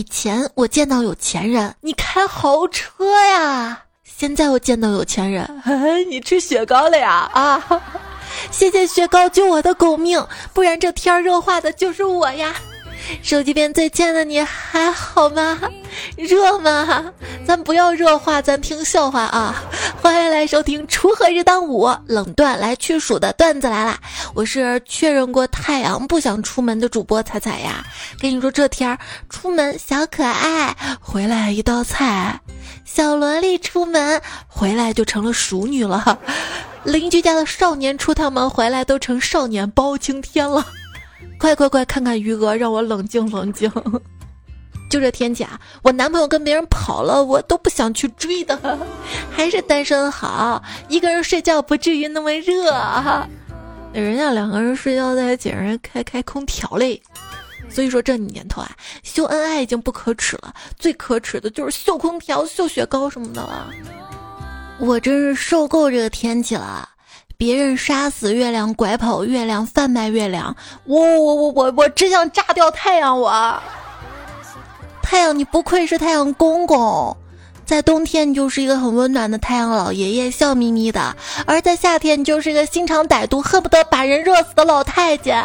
以前我见到有钱人，你开豪车呀；现在我见到有钱人，你吃雪糕了呀啊！谢谢雪糕救我的狗命，不然这天热化的就是我呀。手机边最亲爱的你还好吗？热吗？咱不要热话，咱听笑话啊！欢迎来收听锄禾日当午，冷断来去暑的段子来啦！我是确认过太阳不想出门的主播彩彩呀。跟你说这天儿出门小可爱，回来一道菜；小萝莉出门回来就成了熟女了；邻居家的少年出趟门回来都成少年包青天了。快快快，看看余额，让我冷静冷静。就这天气啊，我男朋友跟别人跑了，我都不想去追的，还是单身好，一个人睡觉不至于那么热。人家两个人睡觉在一起，人开开空调嘞。所以说这年头啊，秀恩爱已经不可耻了，最可耻的就是秀空调、秀雪糕什么的了。我真是受够这个天气了。别人杀死月亮，拐跑月亮，贩卖月亮，我我我我我只想炸掉太阳！我太阳，你不愧是太阳公公，在冬天你就是一个很温暖的太阳老爷爷，笑眯眯的；而在夏天你就是一个心肠歹毒，恨不得把人热死的老太监。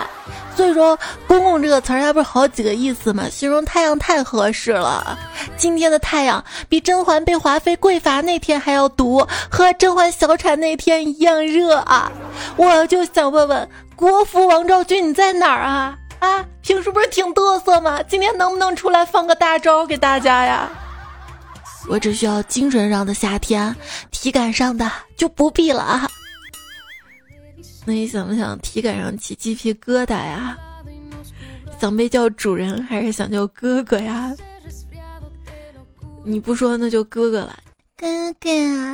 所以说，公公这个词儿它不是好几个意思吗？形容太阳太合适了。今天的太阳比甄嬛被华妃跪罚那天还要毒，和甄嬛小产那天一样热啊！我就想问问国服王昭君你在哪儿啊？啊，平时不是挺嘚瑟吗？今天能不能出来放个大招给大家呀？我只需要精神上的夏天，体感上的就不必了啊。那你想不想体感上起鸡皮疙瘩呀？想被叫主人还是想叫哥哥呀？你不说那就哥哥了。哥哥，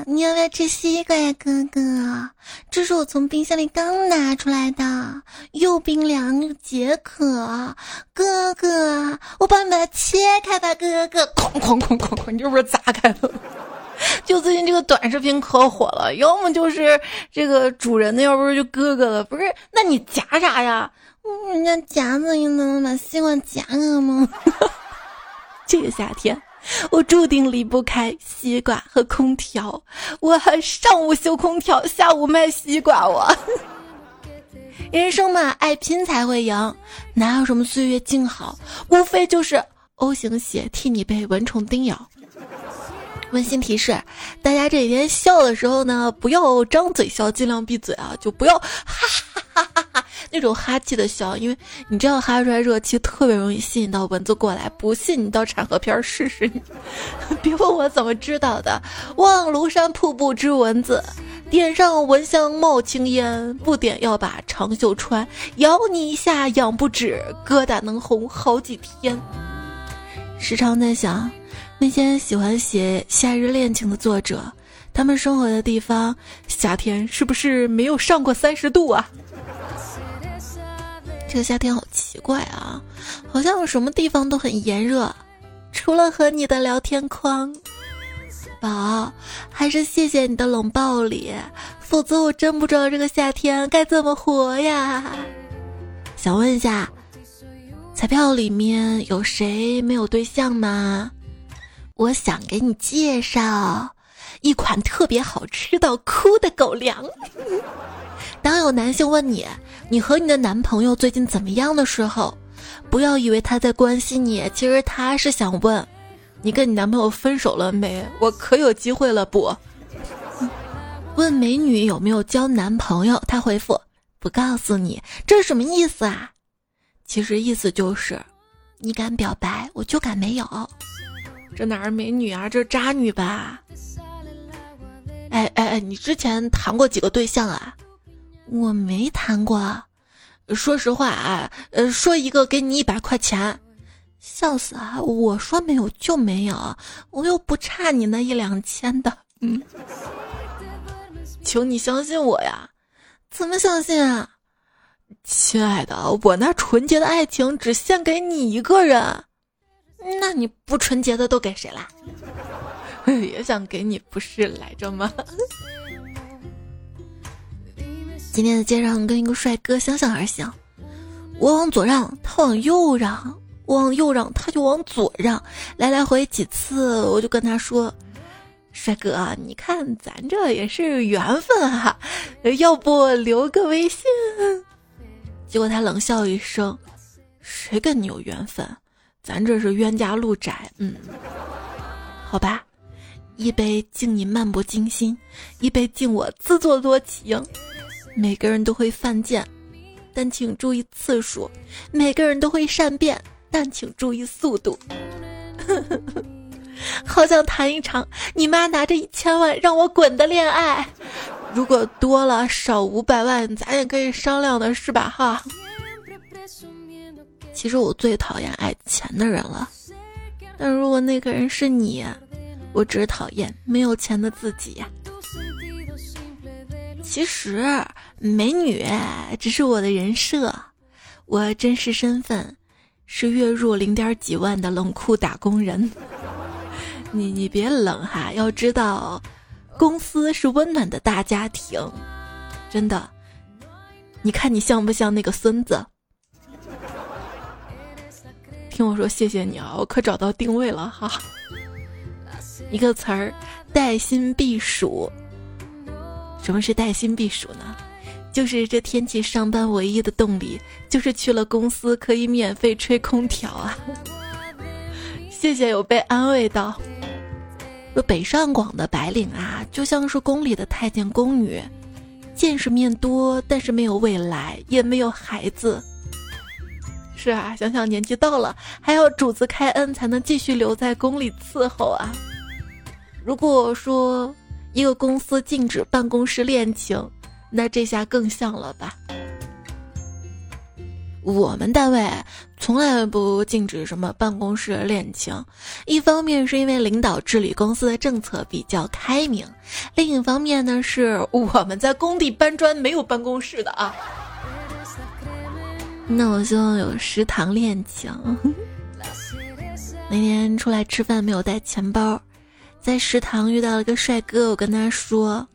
你要不要吃西瓜呀？哥哥，这是我从冰箱里刚拿出来的，又冰凉又解渴。哥哥，我帮你把它切开吧。哥哥，哐哐哐哐哐，你这不是砸开了？就最近这个短视频可火了，要么就是这个主人的，要不是就哥哥的，不是？那你夹啥呀？人家夹子你能把西瓜夹了吗？这个夏天，我注定离不开西瓜和空调。我上午修空调，下午卖西瓜。我人生嘛，爱拼才会赢，哪有什么岁月静好？无非就是 O 型血替你被蚊虫叮咬。温馨提示：大家这几天笑的时候呢，不要张嘴笑，尽量闭嘴啊！就不要哈哈哈哈哈那种哈气的笑，因为你这样哈出来热气，特别容易吸引到蚊子过来。不信你到产河片试试，你 别问我怎么知道的。望庐山瀑布之蚊子，点上蚊香冒青烟，不点要把长袖穿，咬你一下痒不止，疙瘩能红好几天。时常在想。那些喜欢写夏日恋情的作者，他们生活的地方夏天是不是没有上过三十度啊？这个夏天好奇怪啊，好像什么地方都很炎热，除了和你的聊天框。宝，还是谢谢你的冷暴力，否则我真不知道这个夏天该怎么活呀。想问一下，彩票里面有谁没有对象吗？我想给你介绍一款特别好吃到哭的狗粮。当有男性问你你和你的男朋友最近怎么样的时候，不要以为他在关心你，其实他是想问你跟你男朋友分手了没？我可有机会了不？问美女有没有交男朋友，他回复不告诉你，这是什么意思啊？其实意思就是你敢表白，我就敢没有。这哪是美女啊，这是渣女吧？哎哎哎，你之前谈过几个对象啊？我没谈过。说实话啊，呃，说一个给你一百块钱，笑死啊！我说没有就没有，我又不差你那一两千的。嗯，求你相信我呀！怎么相信啊？亲爱的，我那纯洁的爱情只献给你一个人。那你不纯洁的都给谁了？也想给你，不是来着吗？今天的街上跟一个帅哥相向而行，我往左让，他往右让，我往右让，他就往左让，来来回几次，我就跟他说：“帅哥，你看咱这也是缘分哈，要不留个微信？”结果他冷笑一声：“谁跟你有缘分？咱这是冤家路窄。”嗯，好吧，一杯敬你漫不经心，一杯敬我自作多情。每个人都会犯贱，但请注意次数；每个人都会善变，但请注意速度。好想谈一场你妈拿着一千万让我滚的恋爱，如果多了少五百万，咱也可以商量的是吧？哈。其实我最讨厌爱钱的人了，但如果那个人是你，我只讨厌没有钱的自己呀。其实，美女只是我的人设，我真实身份是月入零点几万的冷酷打工人。你你别冷哈，要知道，公司是温暖的大家庭，真的。你看你像不像那个孙子？听我说，谢谢你啊，我可找到定位了哈。一个词儿，带薪避暑。什么是带薪避暑呢？就是这天气上班唯一的动力，就是去了公司可以免费吹空调啊！谢谢有被安慰到。说北上广的白领啊，就像是宫里的太监宫女，见识面多，但是没有未来，也没有孩子。是啊，想想年纪到了，还要主子开恩才能继续留在宫里伺候啊。如果说。一个公司禁止办公室恋情，那这下更像了吧？我们单位从来不禁止什么办公室恋情，一方面是因为领导治理公司的政策比较开明，另一方面呢是我们在工地搬砖没有办公室的啊。那我希望有食堂恋情。那天出来吃饭没有带钱包。在食堂遇到了个帅哥，我跟他说：“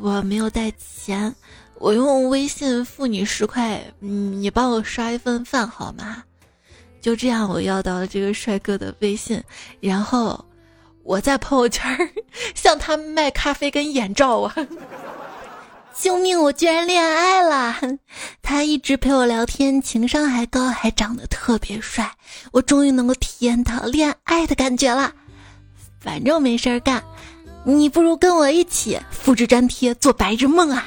我没有带钱，我用微信付你十块，嗯你帮我刷一份饭好吗？”就这样，我要到了这个帅哥的微信，然后我在朋友圈向他卖咖啡跟眼罩啊！救命！我居然恋爱了！他一直陪我聊天，情商还高，还长得特别帅，我终于能够体验到恋爱的感觉了。反正没事儿干，你不如跟我一起复制粘贴做白日梦啊！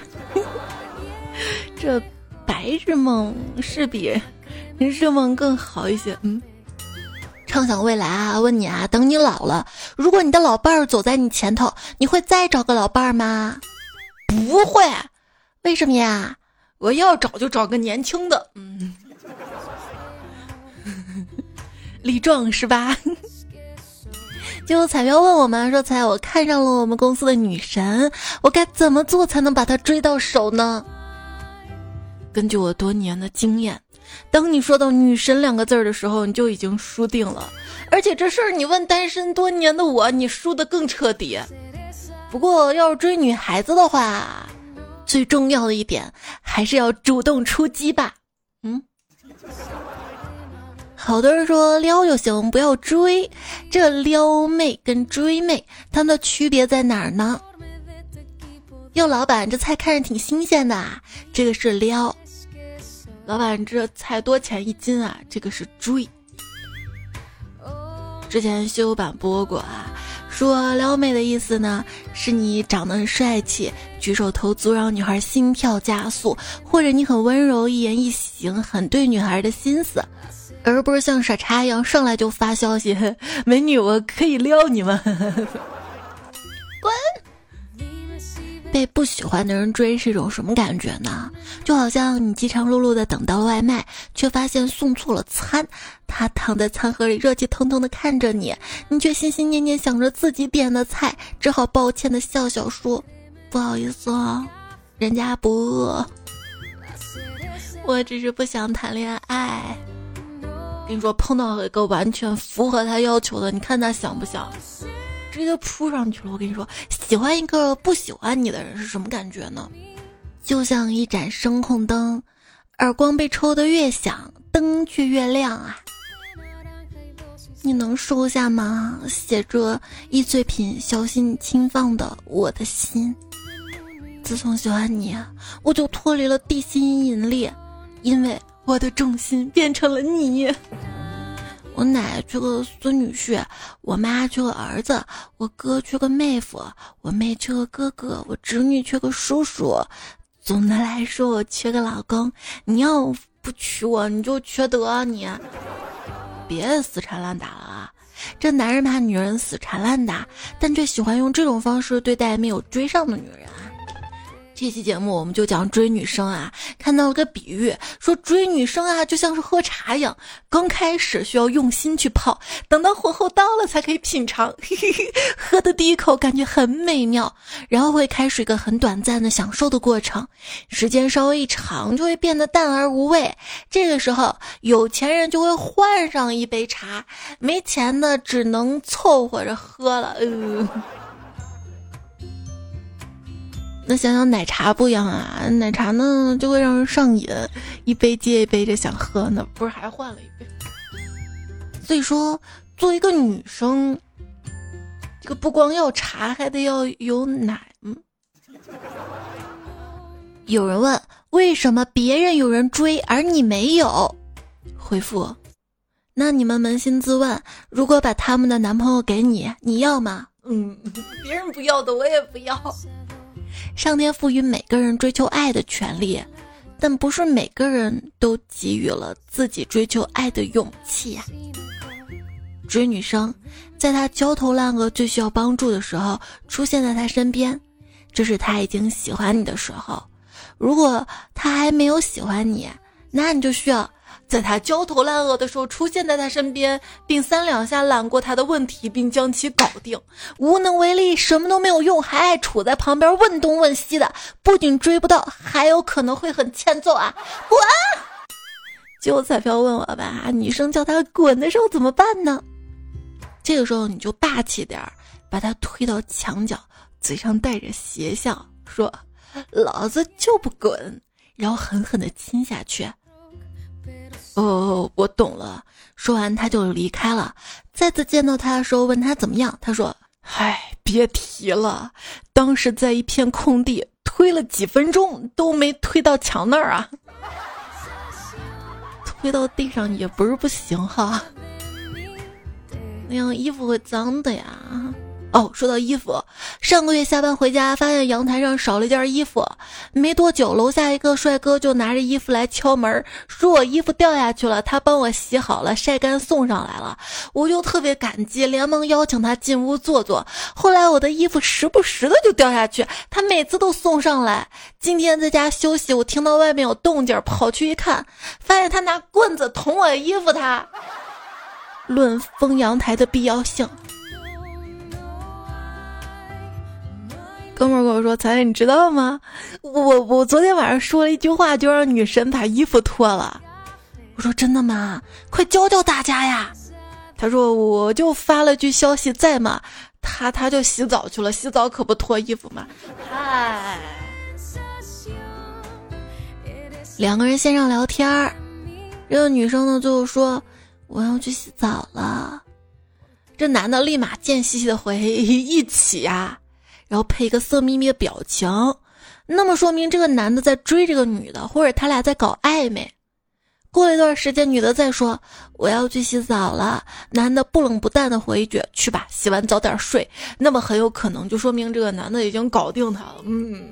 这白日梦是比日梦更好一些。嗯，畅想未来啊，问你啊，等你老了，如果你的老伴儿走在你前头，你会再找个老伴儿吗？不会，为什么呀？我要找就找个年轻的，嗯，力壮是吧？就彩票问我们说：“彩，我看上了我们公司的女神，我该怎么做才能把她追到手呢？”根据我多年的经验，当你说到“女神”两个字儿的时候，你就已经输定了。而且这事儿你问单身多年的我，你输的更彻底。不过要是追女孩子的话，最重要的一点还是要主动出击吧。嗯。好多人说撩就行，不要追。这撩妹跟追妹，它们的区别在哪儿呢？哟，老板，这菜看着挺新鲜的啊，这个是撩。老板，这菜多钱一斤啊？这个是追。之前修版播过啊，说撩妹的意思呢，是你长得很帅气，举手投足让女孩心跳加速，或者你很温柔，一言一行很对女孩的心思。而不是像傻叉一样上来就发消息，美女，我可以撩你吗？滚！被不喜欢的人追是一种什么感觉呢？就好像你饥肠辘辘的等到了外卖，却发现送错了餐，他躺在餐盒里热气腾腾的看着你，你却心心念念想着自己点的菜，只好抱歉的笑笑说：“不好意思啊，人家不饿，我只是不想谈恋爱。”跟你说，碰到一个完全符合他要求的，你看他想不想，直接扑上去了。我跟你说，喜欢一个不喜欢你的人是什么感觉呢？就像一盏声控灯，耳光被抽得越响，灯却越亮啊。你能收下吗？写着易碎品小心轻放的我的心。自从喜欢你，我就脱离了地心引力，因为我的重心变成了你。我奶缺个孙女婿，我妈缺个儿子，我哥缺个妹夫，我妹缺个哥哥，我侄女缺个叔叔。总的来说，我缺个老公。你要不娶我，你就缺德！啊你别死缠烂打了啊！这男人怕女人死缠烂打，但却喜欢用这种方式对待没有追上的女人。这期节目我们就讲追女生啊，看到了个比喻，说追女生啊就像是喝茶一样，刚开始需要用心去泡，等到火候到了才可以品尝，喝的第一口感觉很美妙，然后会开始一个很短暂的享受的过程，时间稍微一长就会变得淡而无味，这个时候有钱人就会换上一杯茶，没钱的只能凑合着喝了，呃。那想想奶茶不一样啊，奶茶呢就会让人上瘾，一杯接一杯的想喝呢，不是还换了一杯。所以说，作为一个女生，这个不光要茶，还得要有奶。有人问，为什么别人有人追而你没有？回复：那你们扪心自问，如果把他们的男朋友给你，你要吗？嗯，别人不要的，我也不要。上天赋予每个人追求爱的权利，但不是每个人都给予了自己追求爱的勇气呀。追女生，在她焦头烂额、最需要帮助的时候，出现在她身边，这是她已经喜欢你的时候。如果她还没有喜欢你，那你就需要。在他焦头烂额的时候，出现在他身边，并三两下揽过他的问题，并将其搞定。无能为力，什么都没有用，还爱杵在旁边问东问西的，不仅追不到，还有可能会很欠揍啊！滚！就彩票问我吧，女生叫他滚的时候怎么办呢？这个时候你就霸气点儿，把他推到墙角，嘴上带着邪笑，说：“老子就不滚！”然后狠狠的亲下去。哦，我懂了。说完，他就离开了。再次见到他的时候，问他怎么样，他说：“唉，别提了，当时在一片空地推了几分钟，都没推到墙那儿啊。推到地上也不是不行哈，那样衣服会脏的呀。”哦，说到衣服，上个月下班回家，发现阳台上少了一件衣服。没多久，楼下一个帅哥就拿着衣服来敲门，说我衣服掉下去了，他帮我洗好了，晒干送上来了。我就特别感激，连忙邀请他进屋坐坐。后来我的衣服时不时的就掉下去，他每次都送上来。今天在家休息，我听到外面有动静，跑去一看，发现他拿棍子捅我衣服。他论封阳台的必要性。哥们儿跟我说：“彩彩，你知道吗？我我昨天晚上说了一句话，就让女神把衣服脱了。”我说：“真的吗？快教教大家呀！”他说：“我就发了句消息在吗？他他就洗澡去了，洗澡可不脱衣服嘛。”嗨，两个人线上聊天儿，这个女生呢最后说：“我要去洗澡了。”这男的立马贱兮兮的回：“一起呀。”然后配一个色眯眯的表情，那么说明这个男的在追这个女的，或者他俩在搞暧昧。过了一段时间，女的再说我要去洗澡了，男的不冷不淡的回一句去吧，洗完早点睡。那么很有可能就说明这个男的已经搞定她了。嗯，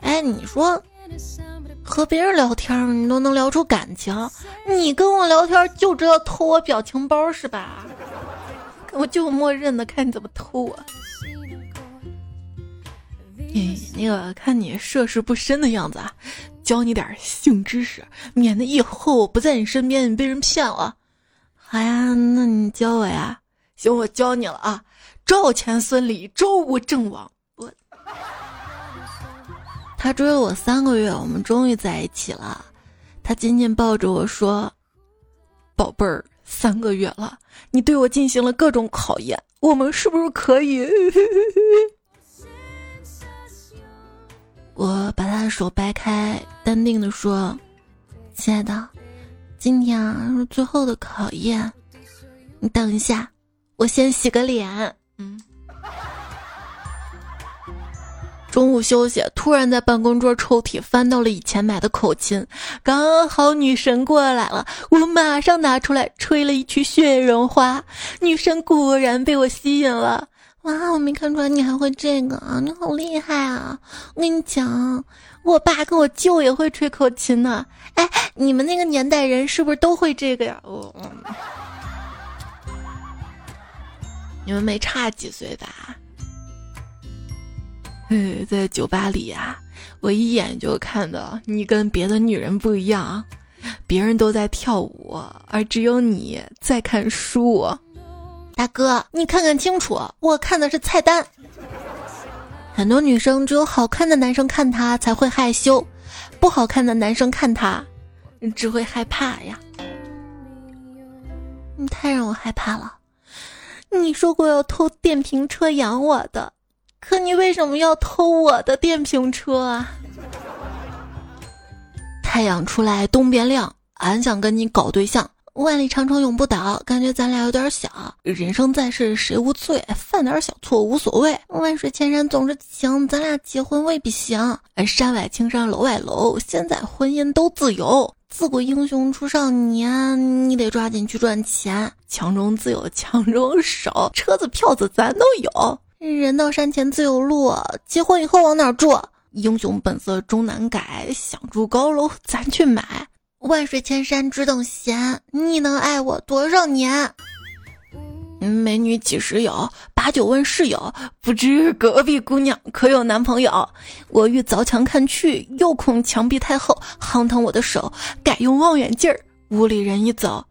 哎，你说和别人聊天你都能聊出感情，你跟我聊天就知道偷我表情包是吧？我就默认的看你怎么偷啊！哎，那个看你涉世不深的样子啊，教你点性知识，免得以后我不在你身边，你被人骗了。好呀，那你教我呀？行，我教你了啊！赵钱孙李周吴郑王，我他追了我三个月，我们终于在一起了。他紧紧抱着我说：“宝贝儿。”三个月了，你对我进行了各种考验，我们是不是可以？我把他的手掰开，淡定的说：“亲爱的，今天啊是最后的考验，你等一下，我先洗个脸。嗯。中午休息，突然在办公桌抽屉翻到了以前买的口琴，刚好女神过来了，我马上拿出来吹了一曲《雪绒花》，女神果然被我吸引了。哇，我没看出来你还会这个啊，你好厉害啊！我跟你讲，我爸跟我舅也会吹口琴呢。哎，你们那个年代人是不是都会这个呀？哦，你们没差几岁吧？在酒吧里呀，我一眼就看到你跟别的女人不一样，别人都在跳舞，而只有你在看书。大哥，你看看清楚，我看的是菜单。很多女生只有好看的男生看她才会害羞，不好看的男生看她只会害怕呀。你太让我害怕了。你说过要偷电瓶车养我的。可你为什么要偷我的电瓶车啊？太阳出来东边亮，俺想跟你搞对象，万里长城永不倒，感觉咱俩有点小。人生在世谁无罪，犯点小错无所谓。万水千山总是情，咱俩结婚未必行。山外青山楼外楼，现在婚姻都自由。自古英雄出少年，你得抓紧去赚钱。强中自有强中手，车子票子咱都有。人到山前自有路，结婚以后往哪住？英雄本色终难改，想住高楼咱去买。万水千山只等闲，你能爱我多少年？美女几时有？把酒问室友，不知隔壁姑娘可有男朋友？我欲凿墙看去，又恐墙壁太厚，夯疼我的手，改用望远镜儿。屋里人一走。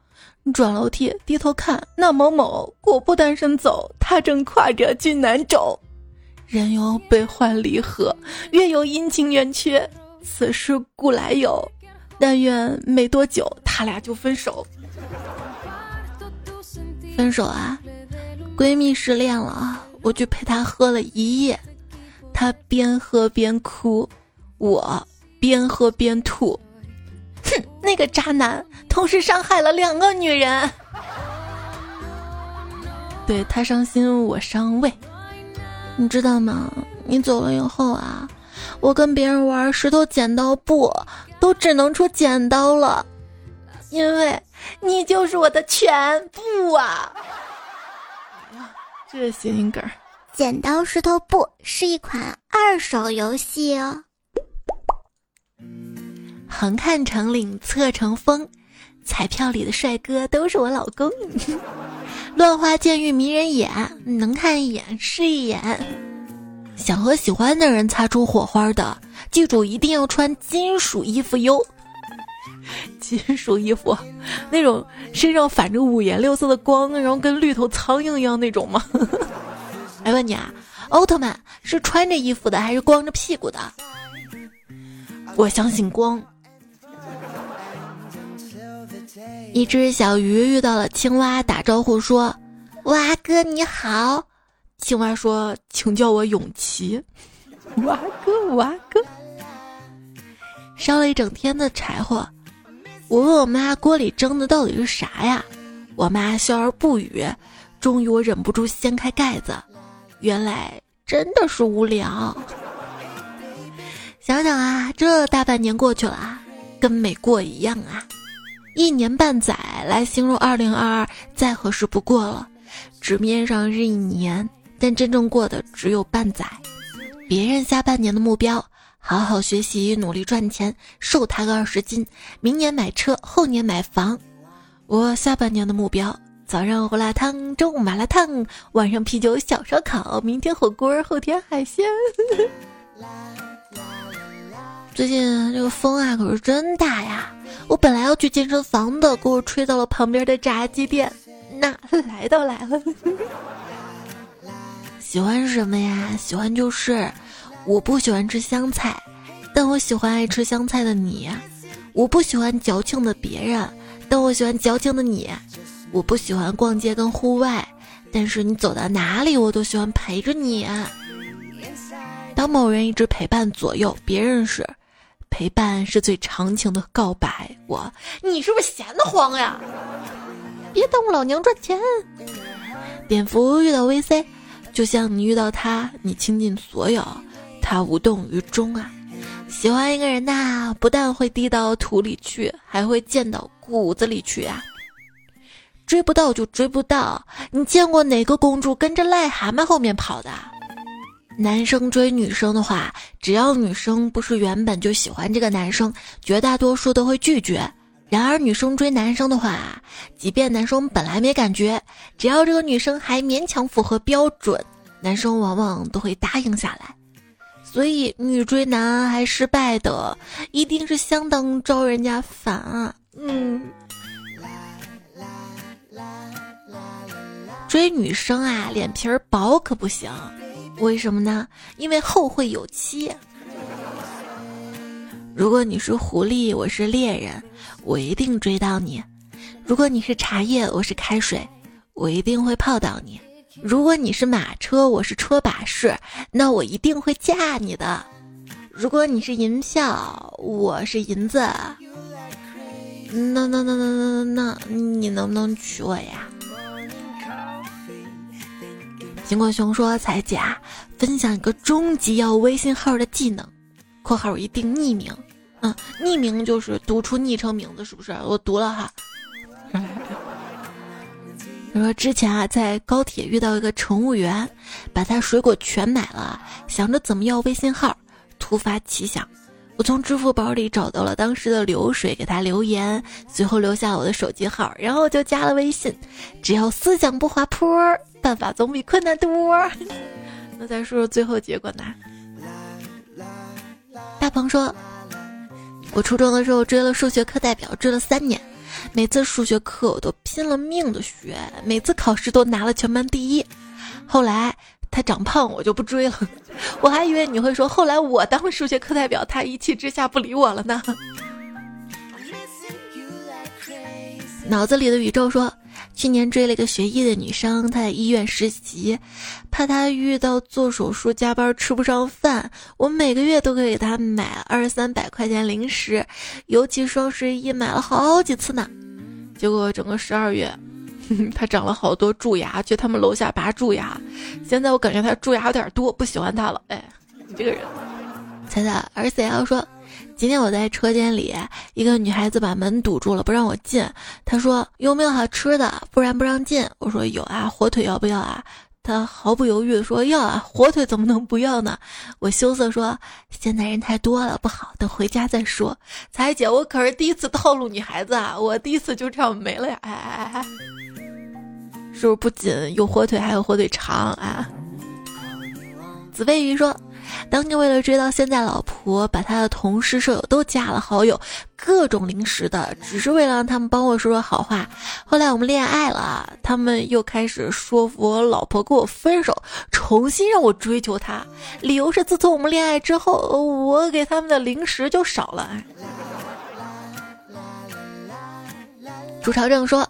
转楼梯，低头看，那某某果不单身走，他正挎着俊男走。人有悲欢离合，月有阴晴圆缺，此事古来有。但愿没多久，他俩就分手。分手啊！闺蜜失恋了，我去陪她喝了一夜，她边喝边哭，我边喝边吐。哼，那个渣男同时伤害了两个女人，对他伤心我伤胃，你知道吗？你走了以后啊，我跟别人玩石头剪刀布，都只能出剪刀了，因为你就是我的全部啊！这是谐音梗，剪刀石头布是一款二手游戏哦。横看成岭侧成峰，彩票里的帅哥都是我老公。乱花渐欲迷人眼，能看一眼是一眼。想和喜欢的人擦出火花的，记住一定要穿金属衣服哟。金属衣服，那种身上反着五颜六色的光，然后跟绿头苍蝇一样那种吗？来 问你啊，奥特曼是穿着衣服的还是光着屁股的？我相信光。一只小鱼遇到了青蛙，打招呼说：“蛙哥你好。”青蛙说：“请叫我永琪。”蛙哥，蛙哥，烧了一整天的柴火，我问我妈锅里蒸的到底是啥呀？我妈笑而不语。终于我忍不住掀开盖子，原来真的是无聊。想想啊，这大半年过去了，跟没过一样啊。一年半载来形容二零二二再合适不过了，纸面上是一年，但真正过的只有半载。别人下半年的目标：好好学习，努力赚钱，瘦他个二十斤，明年买车，后年买房。我下半年的目标：早上胡辣汤，中午麻辣烫，晚上啤酒小烧烤，明天火锅，后天海鲜。最近这个风啊，可是真大呀！我本来要去健身房的，给我吹到了旁边的炸鸡店。那来都来了，喜欢什么呀？喜欢就是，我不喜欢吃香菜，但我喜欢爱吃香菜的你；我不喜欢矫情的别人，但我喜欢矫情的你；我不喜欢逛街跟户外，但是你走到哪里，我都喜欢陪着你。当某人一直陪伴左右，别人时。陪伴是最长情的告白。我，你是不是闲得慌呀？别耽误老娘赚钱。蝙蝠遇到 VC，就像你遇到他，你倾尽所有，他无动于衷啊。喜欢一个人呐，不但会滴到土里去，还会溅到骨子里去啊。追不到就追不到，你见过哪个公主跟着癞蛤蟆后面跑的？男生追女生的话，只要女生不是原本就喜欢这个男生，绝大多数都会拒绝。然而女生追男生的话，即便男生本来没感觉，只要这个女生还勉强符合标准，男生往往都会答应下来。所以女追男还失败的，一定是相当招人家烦啊！嗯，追女生啊，脸皮儿薄可不行。为什么呢？因为后会有期。如果你是狐狸，我是猎人，我一定追到你；如果你是茶叶，我是开水，我一定会泡到你；如果你是马车，我是车把式，那我一定会驾你的；如果你是银票，我是银子，那那那那那那那，你能不能娶我呀？金国雄说：“彩姐，分享一个终极要微信号的技能（括号一定匿名）。嗯，匿名就是读出昵称名字，是不是？我读了哈。他说之前啊，在高铁遇到一个乘务员，把他水果全买了，想着怎么要微信号。突发奇想，我从支付宝里找到了当时的流水，给他留言，随后留下我的手机号，然后就加了微信。只要思想不滑坡。”办法总比困难多。那再说说最后结果呢？大鹏说：“我初中的时候追了数学课代表，追了三年，每次数学课我都拼了命的学，每次考试都拿了全班第一。后来他长胖，我就不追了。我还以为你会说，后来我当了数学课代表，他一气之下不理我了呢。”脑子里的宇宙说。去年追了一个学医的女生，她在医院实习，怕她遇到做手术加班吃不上饭，我每个月都给她买二三百块钱零食，尤其双十一买了好几次呢。结果整个十二月，她长了好多蛀牙，去他们楼下拔蛀牙。现在我感觉她蛀牙有点多，不喜欢她了。哎，你这个人，猜猜儿子要说。今天我在车间里，一个女孩子把门堵住了，不让我进。她说有没有好吃的，不然不让进。我说有啊，火腿要不要啊？她毫不犹豫的说要啊，火腿怎么能不要呢？我羞涩说现在人太多了，不好，等回家再说。彩姐，我可是第一次套路女孩子啊，我第一次就这样没了呀！哎哎哎，是不是不仅有火腿，还有火腿肠啊？紫背鱼说。当年为了追到现在老婆，把他的同事舍友都加了好友，各种零食的，只是为了让他们帮我说说好话。后来我们恋爱了，他们又开始说服我老婆跟我分手，重新让我追求她，理由是自从我们恋爱之后，我给他们的零食就少了。朱朝正说，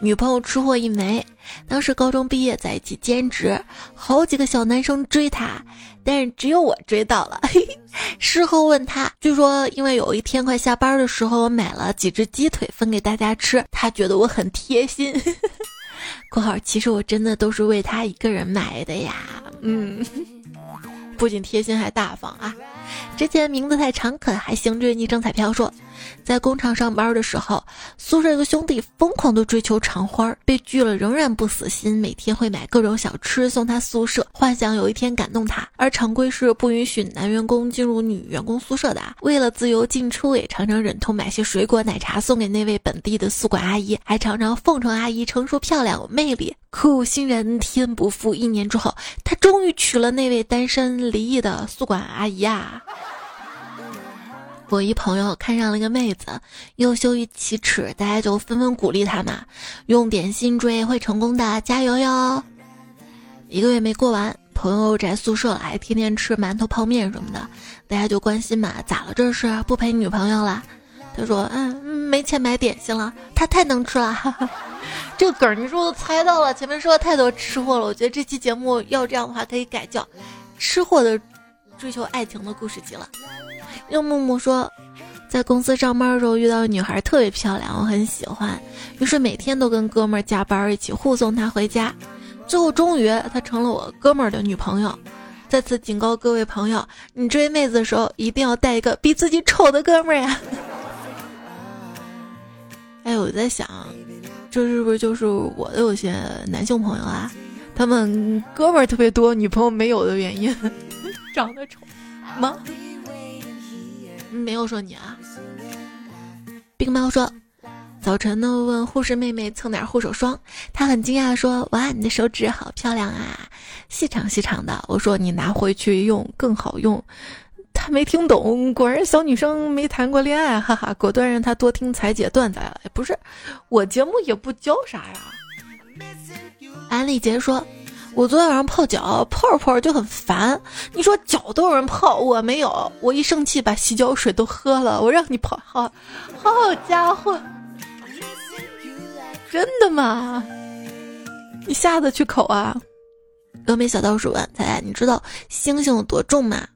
女朋友吃货一枚。当时高中毕业在一起兼职，好几个小男生追她，但是只有我追到了。事后问他，据说因为有一天快下班的时候，我买了几只鸡腿分给大家吃，他觉得我很贴心。（括号其实我真的都是为他一个人买的呀。）嗯，不仅贴心还大方啊。之前名字太长，可还行。这昵称彩票说。在工厂上班的时候，宿舍有个兄弟疯狂的追求长花，被拒了仍然不死心，每天会买各种小吃送他宿舍，幻想有一天感动他。而常规是不允许男员工进入女员工宿舍的，为了自由进出，也常常忍痛买些水果、奶茶送给那位本地的宿管阿姨，还常常奉承阿姨成熟漂亮有魅力。苦心人天不负，一年之后，他终于娶了那位单身离异的宿管阿姨啊。我一朋友看上了一个妹子，优秀于启齿，大家就纷纷鼓励他嘛，用点心追会成功的，加油哟！一个月没过完，朋友宅宿舍了，还天天吃馒头泡面什么的，大家就关心嘛，咋了这是？不陪女朋友了？他说，嗯，没钱买点心了，他太能吃了。哈哈这个梗你说都猜到了，前面说了太多吃货了，我觉得这期节目要这样的话可以改叫《吃货的追求爱情的故事集》了。用木木说，在公司上班的时候遇到女孩特别漂亮，我很喜欢，于是每天都跟哥们儿加班一起护送她回家。最后终于她成了我哥们儿的女朋友。再次警告各位朋友，你追妹子的时候一定要带一个比自己丑的哥们儿呀！哎，我在想，这是不是就是我的有些男性朋友啊？他们哥们儿特别多，女朋友没有的原因，长得丑吗？没有说你啊。冰猫说，早晨呢问护士妹妹蹭点护手霜，她很惊讶说：“哇，你的手指好漂亮啊，细长细长的。”我说：“你拿回去用更好用。”她没听懂，果然小女生没谈过恋爱，哈哈，果断让她多听彩姐段子了。不是，我节目也不教啥呀。安丽杰说：“我昨天晚上泡脚，泡着泡着就很烦。你说脚都有人泡，我没有。我一生气把洗脚水都喝了。我让你泡，好好家伙，真的吗？你下得去口啊？”峨眉小道士问：“彩彩，你知道星星有多重吗？”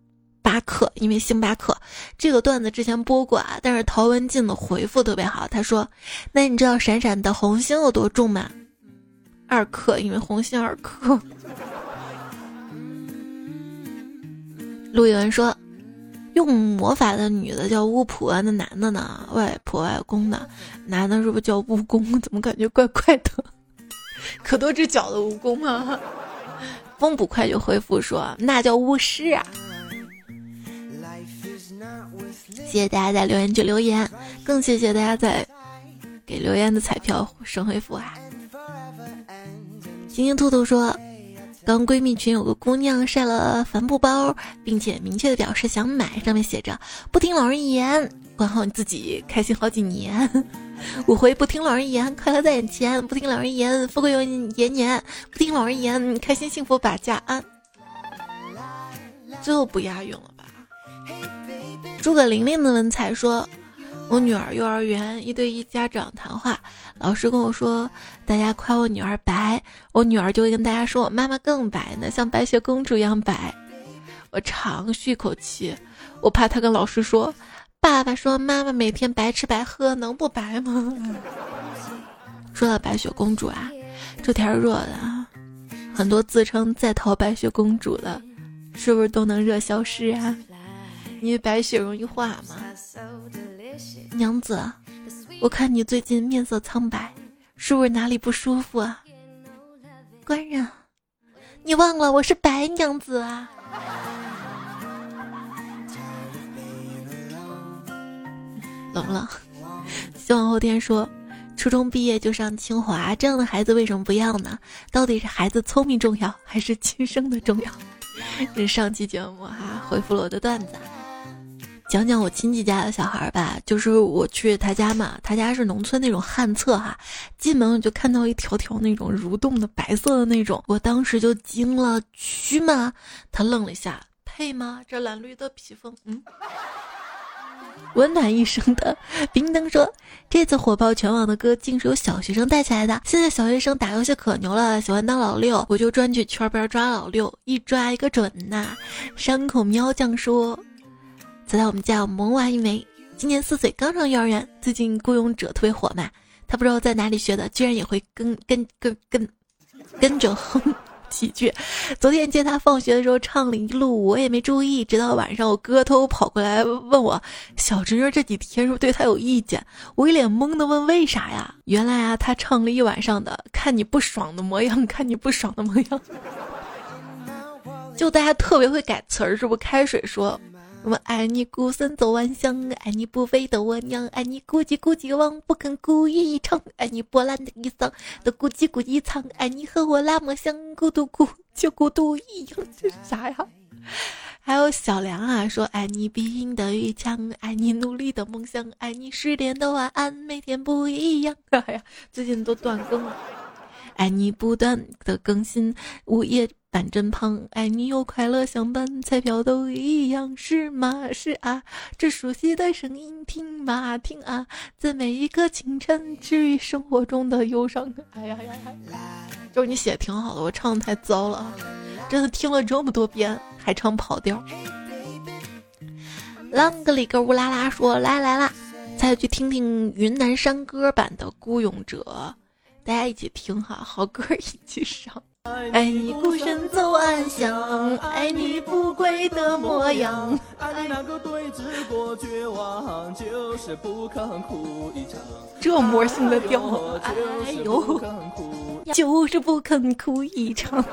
巴克，因为星巴克这个段子之前播过啊，但是陶文静的回复特别好，他说：“那你知道闪闪的红星有多重吗？”二克，因为红星二克。陆一文说：“用魔法的女的叫巫婆，那男的呢？外婆外公的男的是不是叫蜈蚣？怎么感觉怪怪的？可多只脚的蜈蚣啊！”风捕快就回复说：“那叫巫师啊！”谢谢大家在留言区留言，更谢谢大家在给留言的彩票升回复啊！晶晶兔兔说，刚闺蜜群有个姑娘晒了帆布包，并且明确的表示想买，上面写着“不听老人言，管好你自己，开心好几年”。我回不听老人言，快乐在眼前；不听老人言，富贵永延年；不听老人言，开心幸福把家安。最后不押韵了吧？诸葛玲玲的文采说。我女儿幼儿园一对一家长谈话，老师跟我说，大家夸我女儿白，我女儿就会跟大家说我妈妈更白呢，像白雪公主一样白。我长吁一口气，我怕她跟老师说，爸爸说妈妈每天白吃白喝，能不白吗？说到白雪公主啊，这天热的，很多自称在逃白雪公主的，是不是都能热消失啊？因为白雪容易化嘛。娘子，我看你最近面色苍白，是不是哪里不舒服啊？官人，你忘了我是白娘子啊！冷不冷，希望后天说，初中毕业就上清华，这样的孩子为什么不要呢？到底是孩子聪明重要，还是亲生的重要？这上期节目哈，回复了我的段子。讲讲我亲戚家的小孩吧，就是我去他家嘛，他家是农村那种旱厕哈，进门我就看到一条条那种蠕动的白色的那种，我当时就惊了，蛆吗？他愣了一下，配吗？这蓝绿的披风，嗯，温暖一生的冰灯说，这次火爆全网的歌竟是由小学生带起来的，现在小学生打游戏可牛了，喜欢当老六，我就专去圈边抓老六，一抓一个准呐。山口喵酱说。在我们家有萌娃一枚，今年四岁，刚上幼儿园。最近《孤勇者》特别火嘛，他不知道在哪里学的，居然也会跟跟跟跟跟着哼几句。昨天接他放学的时候唱了一路，我也没注意，直到晚上我哥偷跑过来问我，小侄女这几天是不是对他有意见？我一脸懵的问为啥呀？原来啊，他唱了一晚上的，看你不爽的模样，看你不爽的模样。就大家特别会改词儿，是不？开水说。我爱你孤身走暗巷，爱你不飞的我娘，爱你咕叽咕叽汪，不肯故意一场，爱你破烂的衣裳都孤寂孤寂藏，爱你和我那么像，孤独孤就孤独一样，这是啥呀？还有小梁啊，说爱你必赢的越强，爱你努力的梦想，爱你失恋的晚安，每天不一样。哎呀，最近都断更了，爱你不断的更新，午夜。板正胖，爱你有快乐相伴，彩票都一样，是吗？是啊，这熟悉的声音，听吧听啊，在每一个清晨，治愈生活中的忧伤。哎呀呀呀！就是你写的挺好的，我唱的太糟了，真的听了这么多遍，还唱跑调。啷个里个乌拉拉说来来啦，再去听听云南山歌版的《孤勇者》，大家一起听哈，好歌一起上。爱你孤身走暗巷，爱你不跪的模样。爱你那个对峙过绝望，就是不肯哭一场。这魔性的调，哎呦，就是不肯哭一场。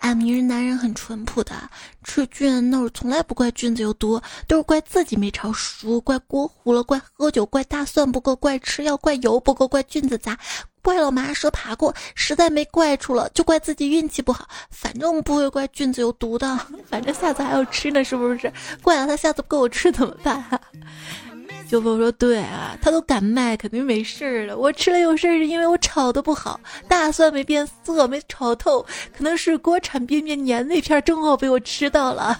俺们人男人很淳朴的，吃菌那会从来不怪菌子有毒，都是怪自己没炒熟，怪锅糊了，怪喝酒，怪大蒜不够，怪吃药，怪油不够，怪菌子杂。怪老麻蛇爬过，实在没怪出了，就怪自己运气不好。反正不会怪菌子有毒的，反正下次还要吃呢，是不是？怪了他下次不给我吃怎么办？就我说对啊，他都敢卖，肯定没事儿了。我吃了有事儿是因为我炒的不好，大蒜没变色，没炒透，可能是锅铲边边粘那片正好被我吃到了。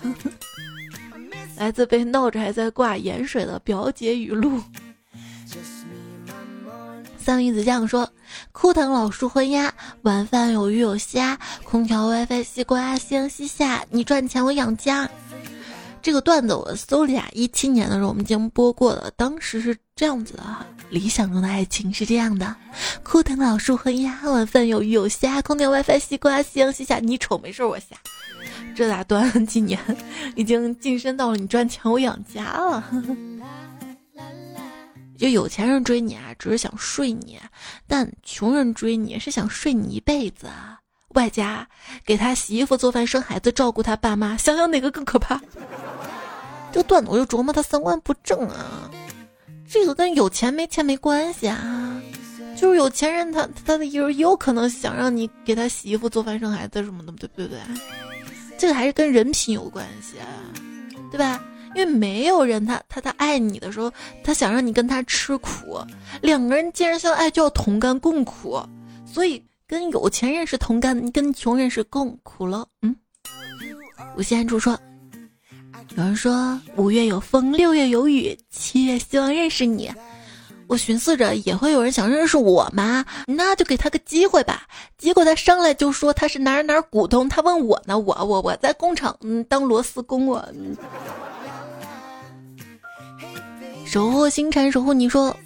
来自被闹着还在挂盐水的表姐语录。三鱼子酱说：“枯藤老树昏鸦，晚饭有鱼有虾，空调 WiFi 西瓜，夕阳西下，你赚钱我养家。”这个段子我搜了下，一七年的时候我们已经播过了，当时是这样子的哈：理想中的爱情是这样的，枯藤老树昏鸦，晚饭有鱼有虾，空调 WiFi 西瓜，夕阳西下，你丑没事我瞎。这咋短几年 已经晋升到了你赚钱我养家了？就有钱人追你啊，只是想睡你；但穷人追你是想睡你一辈子啊，外加给他洗衣服、做饭、生孩子、照顾他爸妈。想想哪个更可怕？这个段子我就琢磨他三观不正啊。这个跟有钱没钱没关系啊，就是有钱人他他的有有可能想让你给他洗衣服、做饭、生孩子什么的，对不对？这个还是跟人品有关系，对吧？因为没有人，他他他爱你的时候，他想让你跟他吃苦。两个人既然相爱，就要同甘共苦。所以跟有钱人是同甘，跟穷人是共苦了。嗯，吴先主说，有人说五月有风，六月有雨，七月希望认识你。我寻思着也会有人想认识我吗？那就给他个机会吧。结果他上来就说他是哪儿哪儿股东，他问我呢，我我我在工厂嗯当螺丝工我。守护星辰，守护你说，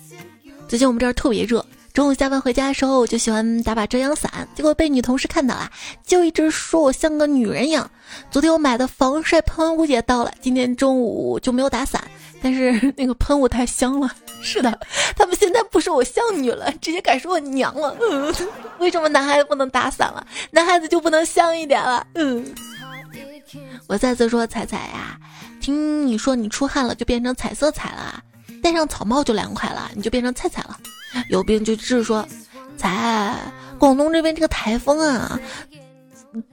最近我们这儿特别热，中午下班回家的时候，我就喜欢打把遮阳伞，结果被女同事看到了，就一直说我像个女人一样。昨天我买的防晒喷雾也到了，今天中午就没有打伞，但是那个喷雾太香了。是的，他们现在不说我像女了，直接改说我娘了。嗯，为什么男孩子不能打伞了，男孩子就不能香一点了？嗯，我再次说彩彩呀，听你说你出汗了就变成彩色彩了。戴上草帽就凉快了，你就变成菜菜了。有病就治，说才广东这边这个台风啊，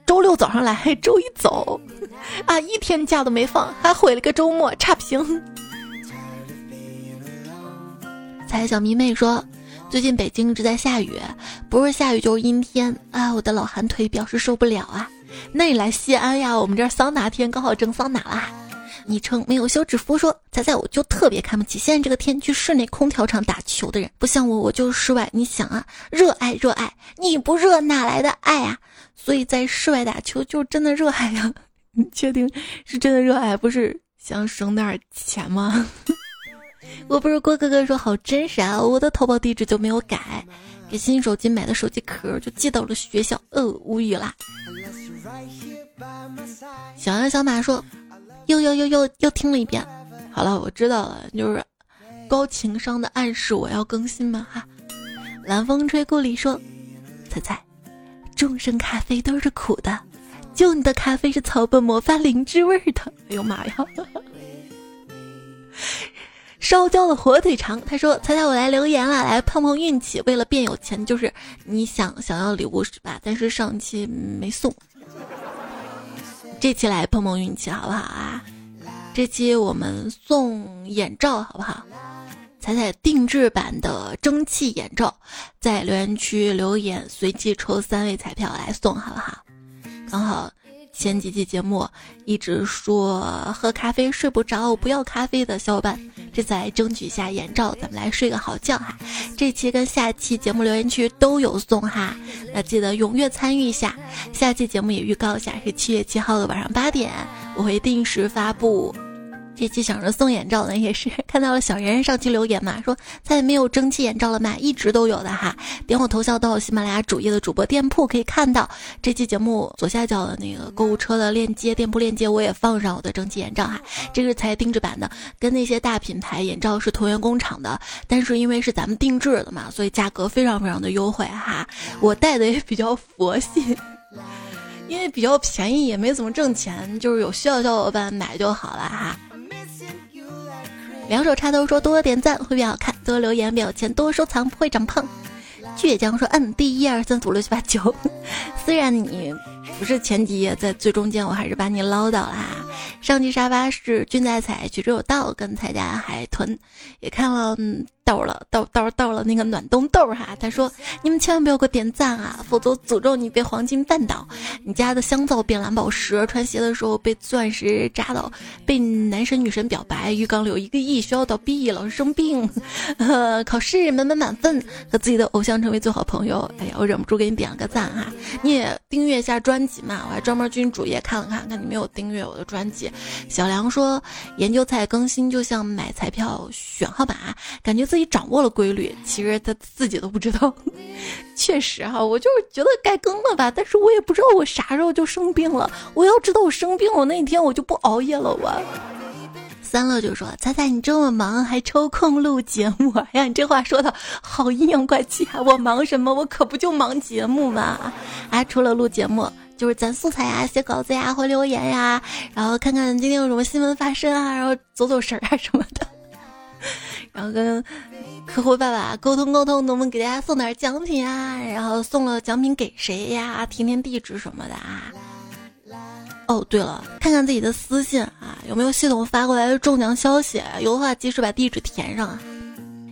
周六早上来，周一走，啊，一天假都没放，还毁了个周末，差评。彩小迷妹说，最近北京一直在下雨，不是下雨就是阴天啊，我的老寒腿表示受不了啊。那你来西安呀，我们这桑拿天刚好蒸桑拿啦。昵称没有休止符说：“仔仔，我就特别看不起现在这个天去室内空调场打球的人，不像我，我就是室外。你想啊，热爱热爱，你不热哪来的爱啊？所以在室外打球就真的热爱呀。你确定是真的热爱，不是想省点钱吗？我不是郭哥哥说好真实啊，我的淘宝地址就没有改，给新手机买的手机壳就寄到了学校，呃，无语啦。小羊小马说。”又又又又又听了一遍，好了，我知道了，就是高情商的暗示我要更新嘛哈。蓝风吹故里说：“猜猜，众生咖啡都是苦的，就你的咖啡是草本魔法灵芝味的。”哎呦妈呀！烧焦的火腿肠，他说：“猜猜我来留言了，来碰碰运气。为了变有钱，就是你想想要礼物是吧？但是上期没送。”这期来碰碰运气好不好啊？这期我们送眼罩好不好？彩彩定制版的蒸汽眼罩，在留言区留言，随机抽三位彩票来送好不好？刚好。前几期节目一直说喝咖啡睡不着，不要咖啡的小伙伴，这次来争取一下眼罩，咱们来睡个好觉哈。这期跟下期节目留言区都有送哈，那记得踊跃参与一下。下期节目也预告一下，是七月七号的晚上八点，我会定时发布这期想着送眼罩呢，也是看到了小人上期留言嘛，说再也没有蒸汽眼罩了嘛，一直都有的哈。点我头像到喜马拉雅主页的主播店铺可以看到这期节目左下角的那个购物车的链接，店铺链接我也放上我的蒸汽眼罩哈，这个才定制版的，跟那些大品牌眼罩是同源工厂的，但是因为是咱们定制的嘛，所以价格非常非常的优惠哈。我戴的也比较佛系。因为比较便宜，也没怎么挣钱，就是有需要小伙伴买就好了哈。两手插兜说多点赞会变好看，多留言变有钱，多收藏不会长胖。倔强说嗯，第一二三四五六七八九。虽然你不是前几页，在最中间，我还是把你捞到啦。上期沙发是君在采，曲中有道，跟彩家海豚也看了。嗯到了，到到到了那个暖冬豆哈，他说你们千万不要给我点赞啊，否则诅咒你被黄金绊倒，你家的香皂变蓝宝石，穿鞋的时候被钻石扎到，被男神女神表白，浴缸里有一个亿，学校倒闭，老师生病，考试满满满分，和自己的偶像成为最好朋友。哎呀，我忍不住给你点了个赞哈，你也订阅一下专辑嘛，我还专门去主页看了看，看你没有订阅我的专辑。小梁说研究菜更新就像买彩票选号码，感觉。自己掌握了规律，其实他自己都不知道。确实哈，我就是觉得该更了吧，但是我也不知道我啥时候就生病了。我要知道我生病了那一天，我就不熬夜了。我三乐就说：“猜猜你这么忙还抽空录节目？哎呀，你这话说的好阴阳怪气啊！我忙什么？我可不就忙节目嘛！啊，除了录节目，就是攒素材呀、写稿子呀、回留言呀，然后看看今天有什么新闻发生啊，然后走走神啊什么的。”然后跟客户爸爸沟通沟通，能不能给大家送点奖品啊？然后送了奖品给谁呀？填填地址什么的啊？哦，对了，看看自己的私信啊，有没有系统发过来的中奖消息？有的话及时把地址填上啊。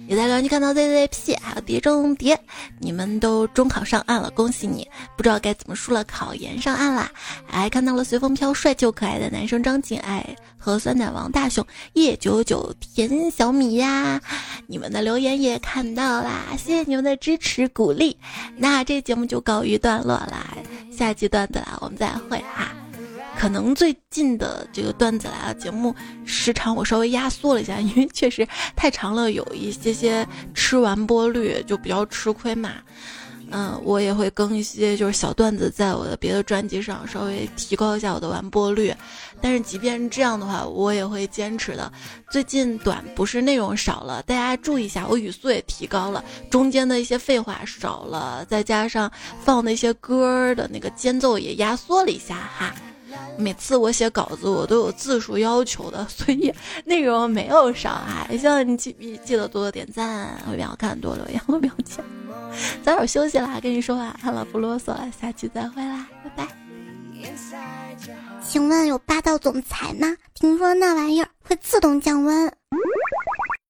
也在留言区看到 ZZP，还有碟中谍，你们都中考上岸了，恭喜你！不知道该怎么说了，考研上岸啦！还看到了随风飘，帅就可爱的男生张景爱和酸奶王大雄叶九九甜小米呀，你们的留言也看到啦，谢谢你们的支持鼓励。那这节目就告一段落啦，下期段子啦，我们再会哈。可能最近的这个段子来了节目时长我稍微压缩了一下，因为确实太长了，有一些些吃完播率就比较吃亏嘛。嗯，我也会更一些就是小段子在我的别的专辑上，稍微提高一下我的完播率。但是即便这样的话，我也会坚持的。最近短不是内容少了，大家注意一下，我语速也提高了，中间的一些废话少了，再加上放那些歌的那个间奏也压缩了一下哈。每次我写稿子，我都有字数要求的，所以内容没有少啊。希望你记记得多多点赞，会比较看，多留言会比较强。早点休息啦，跟你说晚安了，不啰嗦了，下期再会啦，拜拜。请问有霸道总裁吗？听说那玩意儿会自动降温。